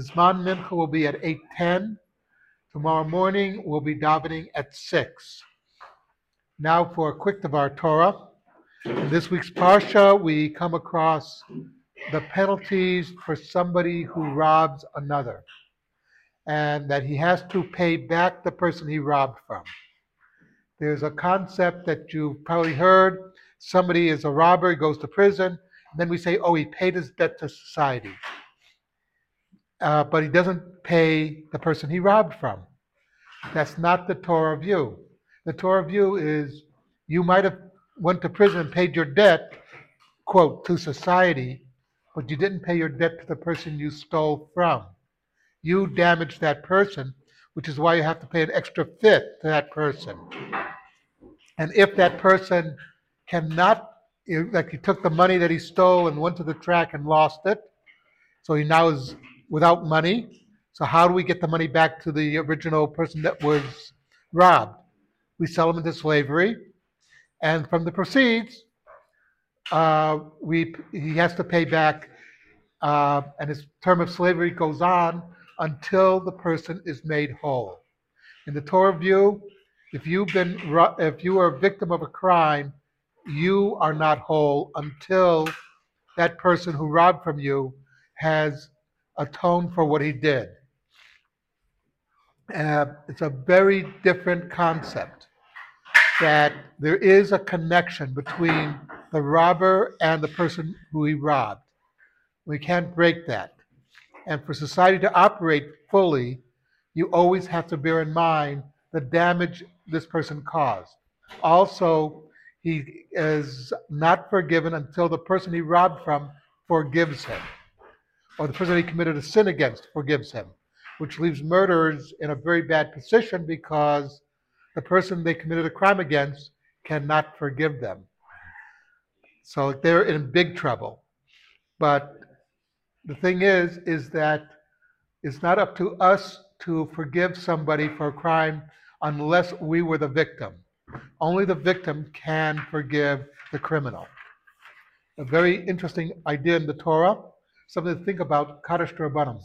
Zman Mincha will be at 8:10. Tomorrow morning we'll be davening at 6. Now for a quick Devar Torah. In this week's Parsha, we come across the penalties for somebody who robs another, and that he has to pay back the person he robbed from. There's a concept that you've probably heard. Somebody is a robber, goes to prison, and then we say, oh, he paid his debt to society. Uh, but he doesn't pay the person he robbed from. That's not the Torah view. The Torah view is you might have went to prison and paid your debt, quote, to society, but you didn't pay your debt to the person you stole from. You damaged that person, which is why you have to pay an extra fifth to that person. And if that person cannot, like he took the money that he stole and went to the track and lost it, so he now is without money. So how do we get the money back to the original person that was robbed? We sell him into slavery, and from the proceeds, uh, we he has to pay back, uh, and his term of slavery goes on until the person is made whole. In the Torah view, if you've been if you are a victim of a crime, you are not whole until that person who robbed from you has atoned for what he did. Uh, it's a very different concept that there is a connection between the robber and the person who he robbed. We can't break that. And for society to operate fully, you always have to bear in mind the damage this person caused. Also, he is not forgiven until the person he robbed from forgives him, or the person he committed a sin against forgives him, which leaves murderers in a very bad position because the person they committed a crime against cannot forgive them. So they're in big trouble. But the thing is, is that it's not up to us to forgive somebody for a crime unless we were the victim. Only the victim can forgive the criminal. A very interesting idea in the Torah, something to think about, Kaddish Rabbanim.